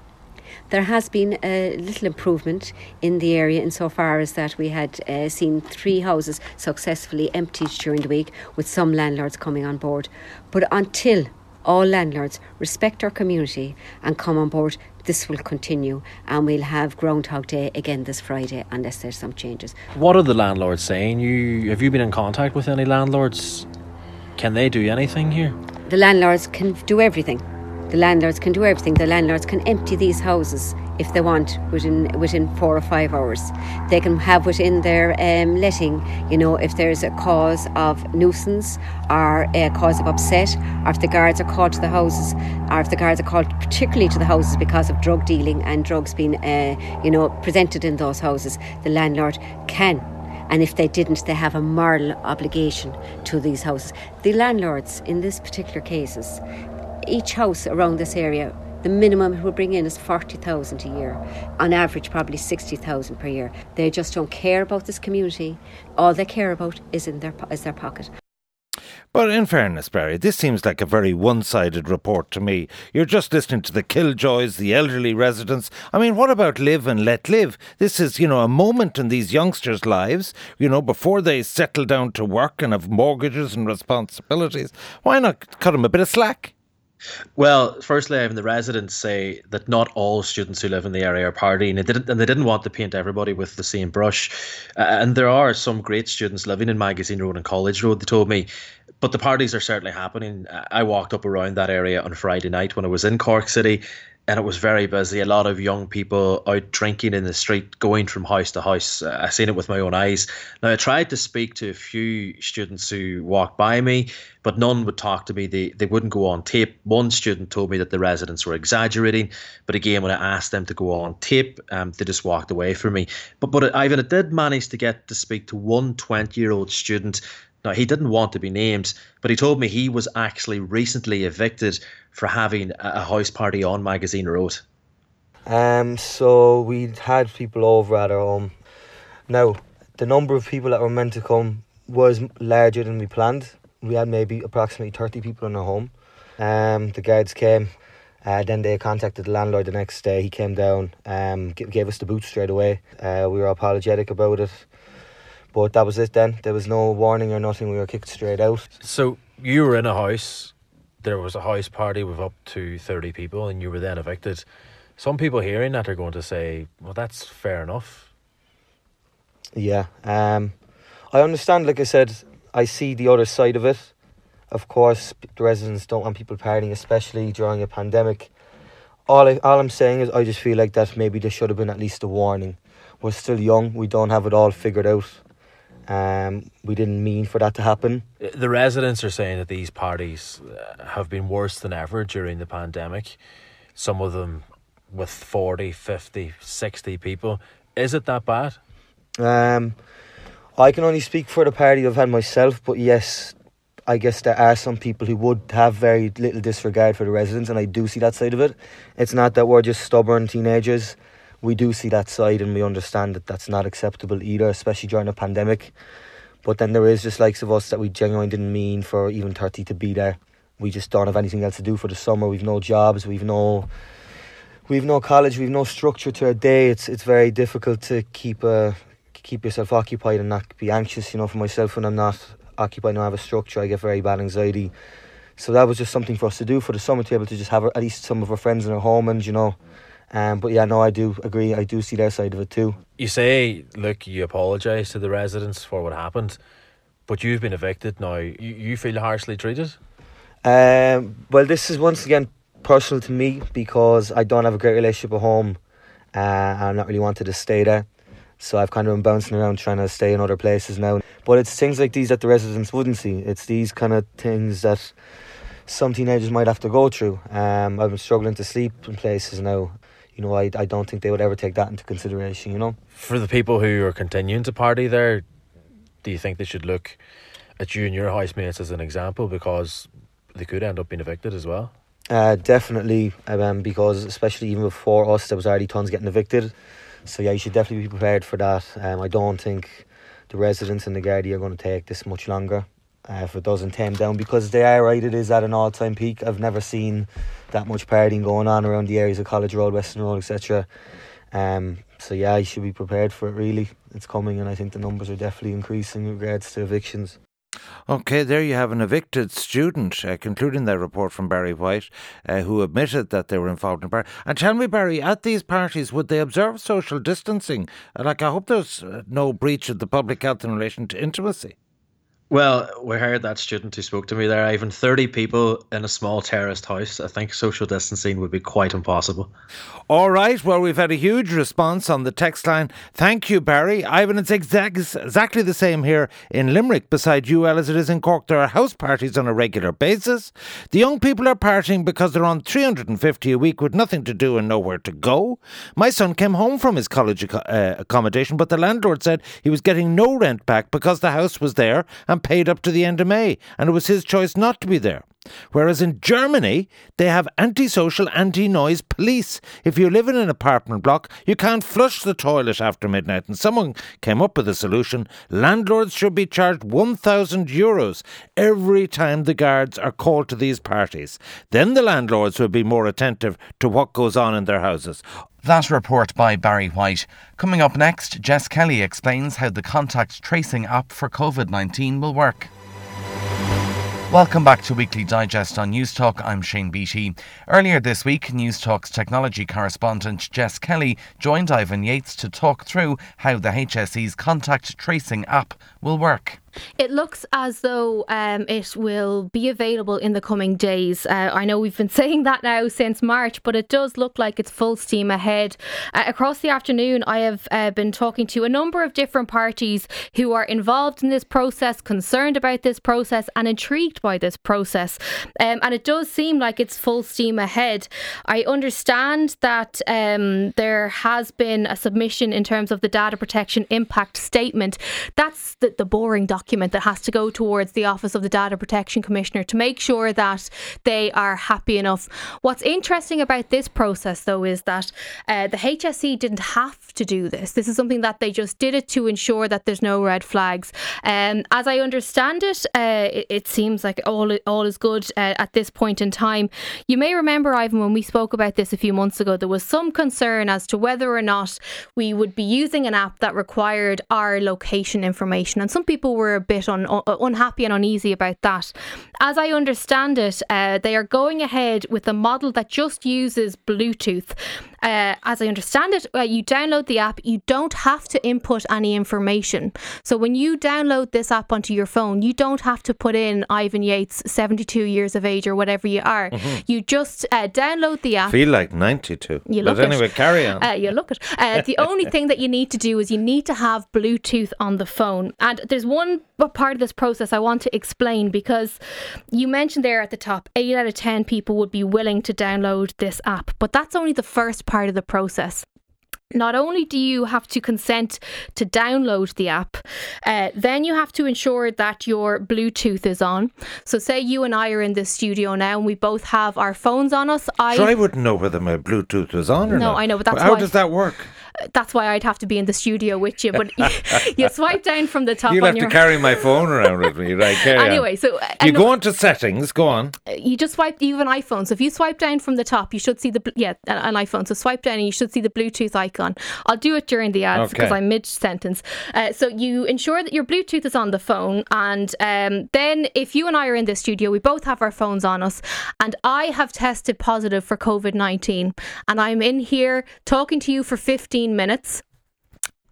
There has been a little improvement in the area insofar as that we had uh, seen three houses successfully emptied during the week, with some landlords coming on board. But until all landlords respect our community and come on board, this will continue and we'll have Groundhog Day again this Friday unless there's some changes. What are the landlords saying? You have you been in contact with any landlords? Can they do anything here? The landlords can do everything. The landlords can do everything. The landlords can empty these houses if they want within within four or five hours. They can have within their um, letting, you know, if there's a cause of nuisance or a cause of upset, or if the guards are called to the houses, or if the guards are called particularly to the houses because of drug dealing and drugs being, uh, you know, presented in those houses, the landlord can and if they didn't, they have a moral obligation to these houses. The landlords, in this particular cases, each house around this area the minimum it will bring in is 40,000 a year. On average, probably 60,000 per year. They just don't care about this community. All they care about is in their is their pocket. But in fairness, Barry, this seems like a very one sided report to me. You're just listening to the killjoys, the elderly residents. I mean, what about live and let live? This is, you know, a moment in these youngsters' lives, you know, before they settle down to work and have mortgages and responsibilities. Why not cut them a bit of slack? Well, firstly, having the residents say that not all students who live in the area are partying, and they didn't, and they didn't want to paint everybody with the same brush. Uh, and there are some great students living in Magazine Road and College Road. They told me, but the parties are certainly happening. I walked up around that area on Friday night when I was in Cork City, and it was very busy. A lot of young people out drinking in the street, going from house to house. I seen it with my own eyes. Now I tried to speak to a few students who walked by me, but none would talk to me. They they wouldn't go on tape. One student told me that the residents were exaggerating, but again, when I asked them to go on tape, um, they just walked away from me. But but Ivan, I did manage to get to speak to one 20 year old student now, he didn't want to be named, but he told me he was actually recently evicted for having a house party on Magazine Road. Um, so we had people over at our home. Now, the number of people that were meant to come was larger than we planned. We had maybe approximately 30 people in our home. Um, the guards came Uh, then they contacted the landlord the next day. He came down, um, gave us the boot straight away. Uh, we were apologetic about it, but that was it. Then there was no warning or nothing. We were kicked straight out. So you were in a house. There was a house party with up to thirty people, and you were then evicted. Some people hearing that are going to say, "Well, that's fair enough." Yeah, um, I understand. Like I said, I see the other side of it of course, the residents don't want people partying, especially during a pandemic. All, I, all I'm saying is, I just feel like that maybe there should have been at least a warning. We're still young, we don't have it all figured out. Um, we didn't mean for that to happen. The residents are saying that these parties uh, have been worse than ever during the pandemic. Some of them with 40, 50, 60 people. Is it that bad? Um, I can only speak for the party I've had myself, but yes, I guess there are some people who would have very little disregard for the residents, and I do see that side of it. It's not that we're just stubborn teenagers. We do see that side, and we understand that that's not acceptable either, especially during a pandemic. But then there is just likes of us that we genuinely didn't mean for even 30 to be there. We just don't have anything else to do for the summer. We've no jobs. We've no, we've no college. We've no structure to our day. It's it's very difficult to keep a keep yourself occupied and not be anxious. You know, for myself when I'm not occupied and I have a structure, I get very bad anxiety. So that was just something for us to do for the summer to be able to just have at least some of our friends in our home and you know. Um, but yeah, no, I do agree. I do see their side of it too. You say, look, you apologise to the residents for what happened, but you've been evicted now. You, you feel harshly treated? Um, well, this is once again personal to me because I don't have a great relationship at home uh, and I'm not really wanted to stay there. So I've kind of been bouncing around trying to stay in other places now. But it's things like these that the residents wouldn't see. It's these kind of things that some teenagers might have to go through. Um, I've been struggling to sleep in places now. You know, I, I don't think they would ever take that into consideration, you know. For the people who are continuing to party there, do you think they should look at you and your housemates as an example because they could end up being evicted as well? Uh, definitely, um, because especially even before us, there was already tons getting evicted. So yeah, you should definitely be prepared for that. Um, I don't think the residents in the Gardaí are going to take this much longer uh, if it doesn't tame down because they are right. It is at an all-time peak. I've never seen that much partying going on around the areas of College Road, Western Road, etc. Um, so yeah, you should be prepared for it. Really, it's coming, and I think the numbers are definitely increasing in regards to evictions. Okay, there you have an evicted student uh, concluding their report from Barry White, uh, who admitted that they were involved in party. And tell me, Barry, at these parties, would they observe social distancing? Like, I hope there's uh, no breach of the public health in relation to intimacy. Well, we heard that student who spoke to me there, Even 30 people in a small terraced house. I think social distancing would be quite impossible. All right. Well, we've had a huge response on the text line. Thank you, Barry. Ivan, it's exact, exactly the same here in Limerick, beside UL, as it is in Cork. There are house parties on a regular basis. The young people are partying because they're on 350 a week with nothing to do and nowhere to go. My son came home from his college uh, accommodation, but the landlord said he was getting no rent back because the house was there and paid up to the end of May, and it was his choice not to be there. Whereas in Germany, they have antisocial, anti noise police. If you live in an apartment block, you can't flush the toilet after midnight. And someone came up with a solution. Landlords should be charged 1,000 euros every time the guards are called to these parties. Then the landlords will be more attentive to what goes on in their houses. That report by Barry White. Coming up next, Jess Kelly explains how the contact tracing app for COVID 19 will work. Welcome back to Weekly Digest on Newstalk. I'm Shane Beatty. Earlier this week, Newstalk's technology correspondent Jess Kelly joined Ivan Yates to talk through how the HSE's contact tracing app will work. It looks as though um, it will be available in the coming days. Uh, I know we've been <laughs> saying that now since March, but it does look like it's full steam ahead. Uh, across the afternoon, I have uh, been talking to a number of different parties who are involved in this process, concerned about this process, and intrigued by this process. Um, and it does seem like it's full steam ahead. I understand that um, there has been a submission in terms of the data protection impact statement. That's the, the boring document document that has to go towards the Office of the Data Protection Commissioner to make sure that they are happy enough. What's interesting about this process, though, is that uh, the HSE didn't have to do this. This is something that they just did it to ensure that there's no red flags. Um, as I understand it, uh, it, it, seems like all all is good uh, at this point in time. You may remember, Ivan, when we spoke about this a few months ago, there was some concern as to whether or not we would be using an app that required our location information, and some people were a bit un- unhappy and uneasy about that. As I understand it, uh, they are going ahead with a model that just uses Bluetooth. Uh, as I understand it, uh, you download the app, you don't have to input any information. So when you download this app onto your phone, you don't have to put in Ivan Yates, 72 years of age or whatever you are. Mm-hmm. You just uh, download the app. Feel like 92. You look but anyway, it. carry on. Uh, you look it. Uh, the only <laughs> thing that you need to do is you need to have Bluetooth on the phone. And there's one part of this process I want to explain because you mentioned there at the top, 8 out of 10 people would be willing to download this app. But that's only the first part of the process not only do you have to consent to download the app, uh, then you have to ensure that your Bluetooth is on. So, say you and I are in the studio now and we both have our phones on us. I, I wouldn't know whether my Bluetooth was on or no, not. I know, but that's how why, does that work? That's why I'd have to be in the studio with you. But <laughs> <laughs> you swipe down from the top. You'll have your... to <laughs> carry my phone around with me, right? anyway, so uh, you go into settings. Go on. Uh, you just swipe. You have an iPhone, so if you swipe down from the top, you should see the yeah an iPhone. So swipe down, and you should see the Bluetooth icon. I'll do it during the ads because okay. I'm mid sentence. Uh, so you ensure that your Bluetooth is on the phone, and um, then if you and I are in the studio, we both have our phones on us, and I have tested positive for COVID nineteen, and I'm in here talking to you for 15 minutes.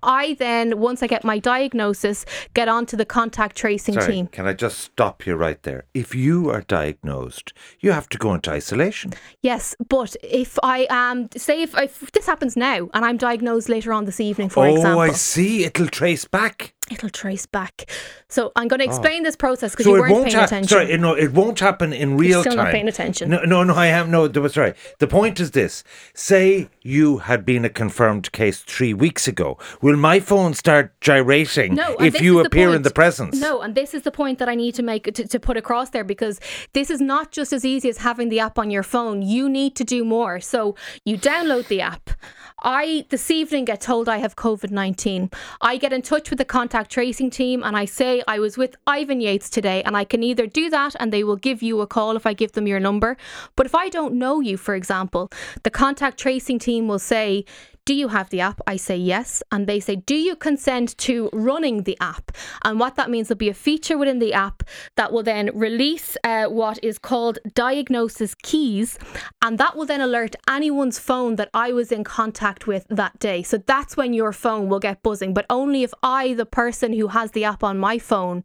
I then, once I get my diagnosis, get onto the contact tracing Sorry, team. Can I just stop you right there? If you are diagnosed, you have to go into isolation. Yes, but if I am, say, if, if this happens now and I'm diagnosed later on this evening, for oh, example. Oh, I see. It'll trace back it'll trace back. So I'm going to oh. explain oh. this process because so you weren't paying ha- attention. Sorry, no, it won't happen in real You're still time. not paying attention. No, no, no I am. No, sorry. The point is this: say you had been a confirmed case three weeks ago, will my phone start gyrating no, if you appear in the presence? No, and this is the point that I need to make to, to put across there because this is not just as easy as having the app on your phone. You need to do more. So you download the app. I this evening get told I have COVID 19. I get in touch with the contact tracing team and I say I was with Ivan Yates today and I can either do that and they will give you a call if I give them your number. But if I don't know you, for example, the contact tracing team will say, do you have the app? I say yes. And they say, Do you consent to running the app? And what that means, there'll be a feature within the app that will then release uh, what is called diagnosis keys. And that will then alert anyone's phone that I was in contact with that day. So that's when your phone will get buzzing, but only if I, the person who has the app on my phone,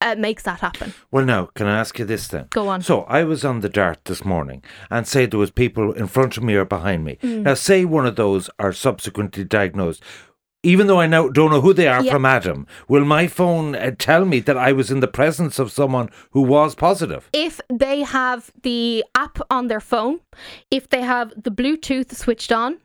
uh, makes that happen. Well, now, can I ask you this then? Go on. So, I was on the dart this morning and say there was people in front of me or behind me. Mm. Now, say one of those are subsequently diagnosed even though I now don't know who they are from Adam, will my phone uh, tell me that I was in the presence of someone who was positive? If they have the app on their phone, if they have the Bluetooth switched on,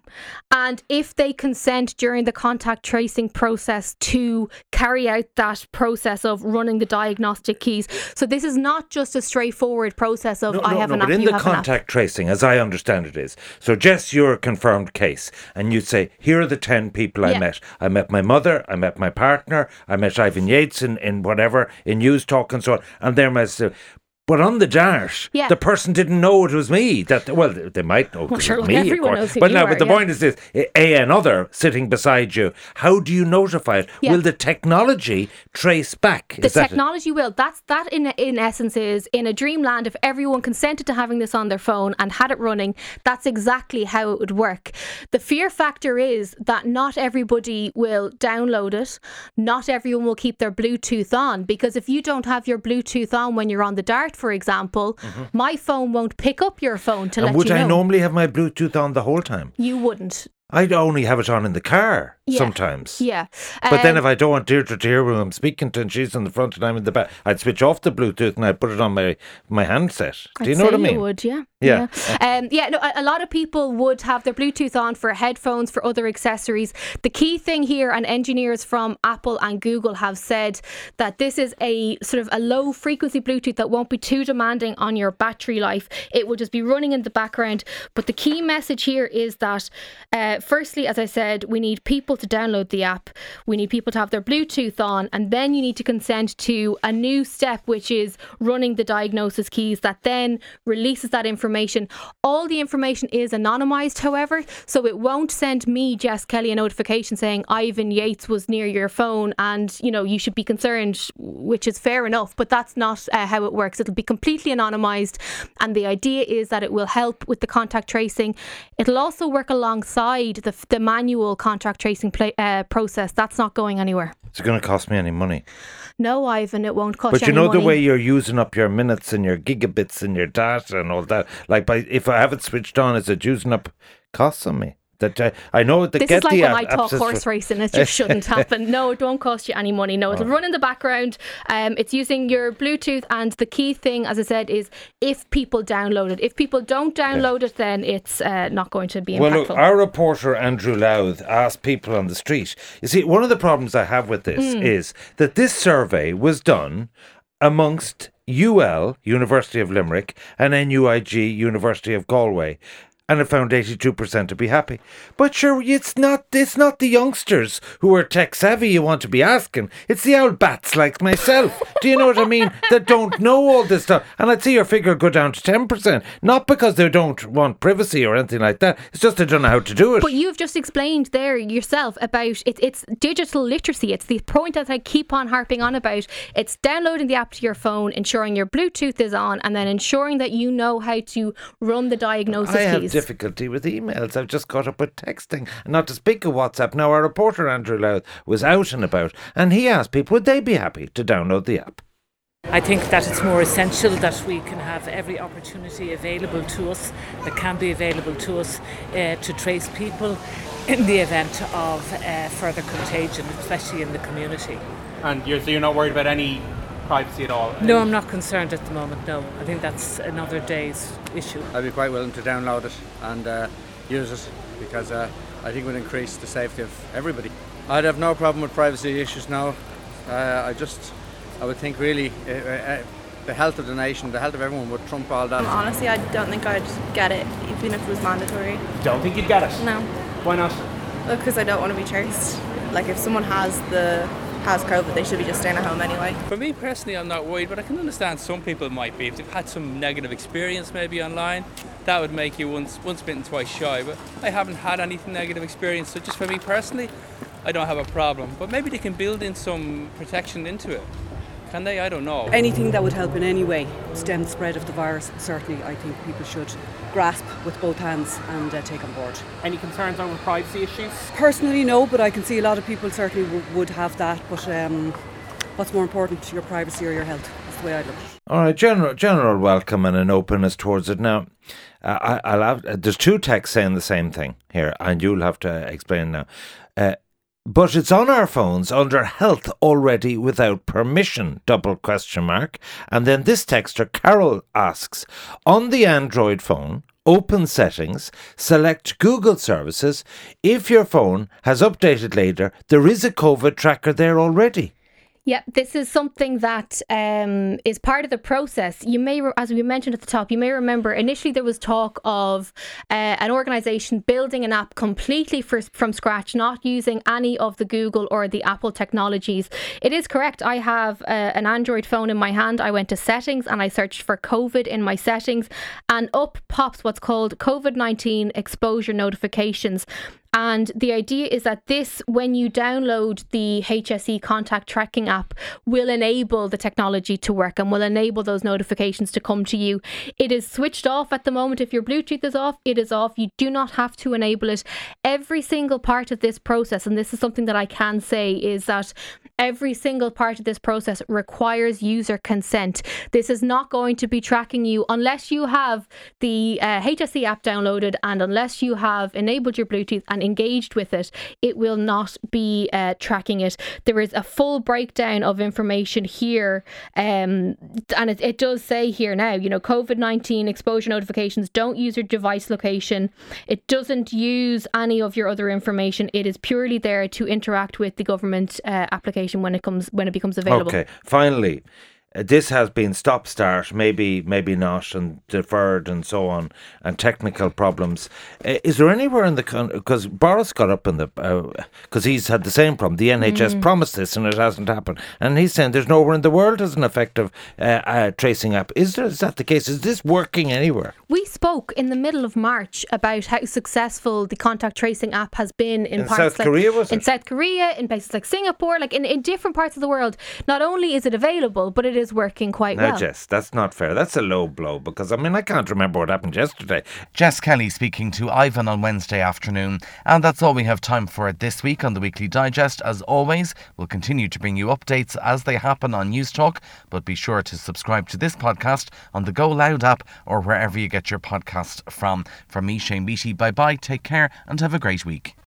and if they consent during the contact tracing process to carry out that process of running the diagnostic keys. So this is not just a straightforward process of no, I no, have no, an app. But in the contact tracing, as I understand it, is so Jess, you're a confirmed case, and you'd say, here are the ten people yeah. I met. I met my mother, I met my partner, I met Ivan Yates in, in whatever in Newstalk and so on, and they're my. But on the dash, yeah. the person didn't know it was me. That well, they might know well, sure, me. Everyone knows who but you now, are, but the yeah. point is this: a another sitting beside you. How do you notify it? Yeah. Will the technology trace back? The technology will. That's that. In in essence, is in a dreamland. If everyone consented to having this on their phone and had it running, that's exactly how it would work. The fear factor is that not everybody will download it. Not everyone will keep their Bluetooth on because if you don't have your Bluetooth on when you're on the dart for example, mm-hmm. my phone won't pick up your phone to and let would you know. I normally have my Bluetooth on the whole time? You wouldn't. I'd only have it on in the car yeah. sometimes. Yeah. But um, then if I don't want Deirdre to hear who I'm speaking to and she's in the front and I'm in the back, I'd switch off the Bluetooth and I'd put it on my, my handset. Do I'd you know what I mean? You would, yeah. Yeah. Yeah. Um, yeah, no, a, a lot of people would have their Bluetooth on for headphones, for other accessories. The key thing here, and engineers from Apple and Google have said that this is a sort of a low frequency Bluetooth that won't be too demanding on your battery life. It will just be running in the background. But the key message here is that, uh, firstly, as I said, we need people to download the app. We need people to have their Bluetooth on, and then you need to consent to a new step, which is running the diagnosis keys that then releases that information. All the information is anonymized, however, so it won't send me, Jess Kelly, a notification saying Ivan Yates was near your phone and you know you should be concerned, which is fair enough, but that's not uh, how it works. It'll be completely anonymized, and the idea is that it will help with the contact tracing. It'll also work alongside the, the manual contact tracing play, uh, process. That's not going anywhere. Is it going to cost me any money? No, Ivan, it won't cost you. But you you know the way you're using up your minutes and your gigabits and your data and all that. Like, by if I have it switched on, is it using up costs on me? That uh, I know that This get is like the when I talk horse racing. It just shouldn't <laughs> happen. No, it won't cost you any money. No, it'll Oh. run in the background. Um, it's using your Bluetooth, and the key thing, as I said, is if people download it. If people don't download it, then it's uh, not going to be Well, look, our reporter Andrew Louth asked people on the street. You see, one of the problems I have with this. Mm. is that this survey was done amongst UL, University of Limerick, and NUIG, University of Galway. And it found eighty-two percent to be happy, but sure, it's not. It's not the youngsters who are tech savvy you want to be asking. It's the old bats like myself. Do you know what I mean? That don't know all this stuff. And I'd see your figure go down to ten percent, not because they don't want privacy or anything like that. It's just they don't know how to do it. But you've just explained there yourself about it, it's digital literacy. It's the point that I keep on harping on about. It's downloading the app to your phone, ensuring your Bluetooth is on, and then ensuring that you know how to run the diagnosis have keys. Difficulty with emails. I've just got up with texting, and not to speak of WhatsApp. Now, our reporter Andrew Louth was out and about, and he asked people would they be happy to download the app. I think that it's more essential that we can have every opportunity available to us that can be available to us uh, to trace people in the event of uh, further contagion, especially in the community. And you're, so you're not worried about any privacy at all? No, I'm not concerned at the moment, no. I think that's another day's issue. I'd be quite willing to download it and uh, use it because uh, I think it would increase the safety of everybody. I'd have no problem with privacy issues now. Uh, I just, I would think really uh, uh, the health of the nation, the health of everyone would trump all that. Honestly, I don't think I'd get it, even if it was mandatory. Don't think you'd get it? No. Why not? Because I don't want to be traced. Like, if someone has the has COVID, they should be just staying at home anyway. For me personally, I'm not worried, but I can understand some people might be. If they've had some negative experience maybe online, that would make you once once bitten, twice shy. But I haven't had anything negative experience, so just for me personally, I don't have a problem. But maybe they can build in some protection into it. Can they? I don't know. Anything that would help in any way stem the spread of the virus, certainly I think people should grasp with both hands and uh, take on board. Any concerns over privacy issues? Personally, no, but I can see a lot of people certainly w- would have that. But um, what's more important, your privacy or your health? That's the way I look. at it. All right, general general welcome and an openness towards it. Now, uh, I, I'll have, uh, there's two texts saying the same thing here, and you'll have to explain now. Uh, but it's on our phones under health already without permission, double question mark. And then this texter, Carol, asks, on the Android phone, open settings, select Google services. If your phone has updated later, there is a COVID tracker there already. Yeah, this is something that um, is part of the process. You may, as we mentioned at the top, you may remember initially there was talk of uh, an organisation building an app completely for, from scratch, not using any of the Google or the Apple technologies. It is correct. I have uh, an Android phone in my hand. I went to settings and I searched for COVID in my settings, and up pops what's called COVID 19 exposure notifications. And the idea is that this, when you download the HSE contact tracking app, will enable the technology to work and will enable those notifications to come to you. It is switched off at the moment. If your Bluetooth is off, it is off. You do not have to enable it. Every single part of this process, and this is something that I can say, is that Every single part of this process requires user consent. This is not going to be tracking you unless you have the uh, HSE app downloaded and unless you have enabled your Bluetooth and engaged with it. It will not be uh, tracking it. There is a full breakdown of information here, um, and it, it does say here now, you know, COVID 19 exposure notifications don't use your device location. It doesn't use any of your other information. It is purely there to interact with the government uh, application when it comes when it becomes available. Okay, finally, this has been stop start, maybe maybe not, and deferred and so on, and technical problems. Uh, is there anywhere in the country because Boris got up in the because uh, he's had the same problem. The NHS Mm. promised this and it hasn't happened, and he's saying there's nowhere in the world has an effective uh, uh, tracing app. Is there? Is that the case? Is this working anywhere? We spoke in the middle of March about how successful the contact tracing app has been in, In parts South like Korea, in? South Korea, in places like Singapore, like in, in different parts of the world. Not only is it available, but it is working quite No, well. Jess, that's not fair. That's a low blow because I mean I can't remember what happened yesterday. Jess Kelly speaking to Ivan on Wednesday afternoon. And that's all we have time for this week on the Weekly Digest. As always, we'll continue to bring you updates as they happen on Newstalk, but be sure to subscribe to this podcast on the Go Loud app or wherever you get your podcast from. From me, Shane Beatty, bye bye, take care, and have a great week.